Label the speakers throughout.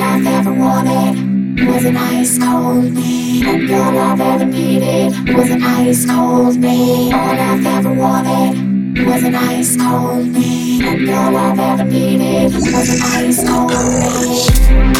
Speaker 1: I've ever wanted was an ice cold me. And all I've ever needed was an ice cold me. All I've ever wanted was an ice cold me. And all I've ever needed was an ice cold me.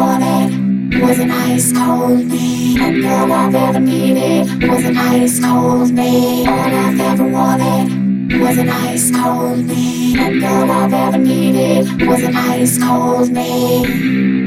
Speaker 1: Was an ice cold me. And all I've ever needed was an ice cold me. All I've ever wanted was an ice cold me. And all I've ever needed was an ice cold me.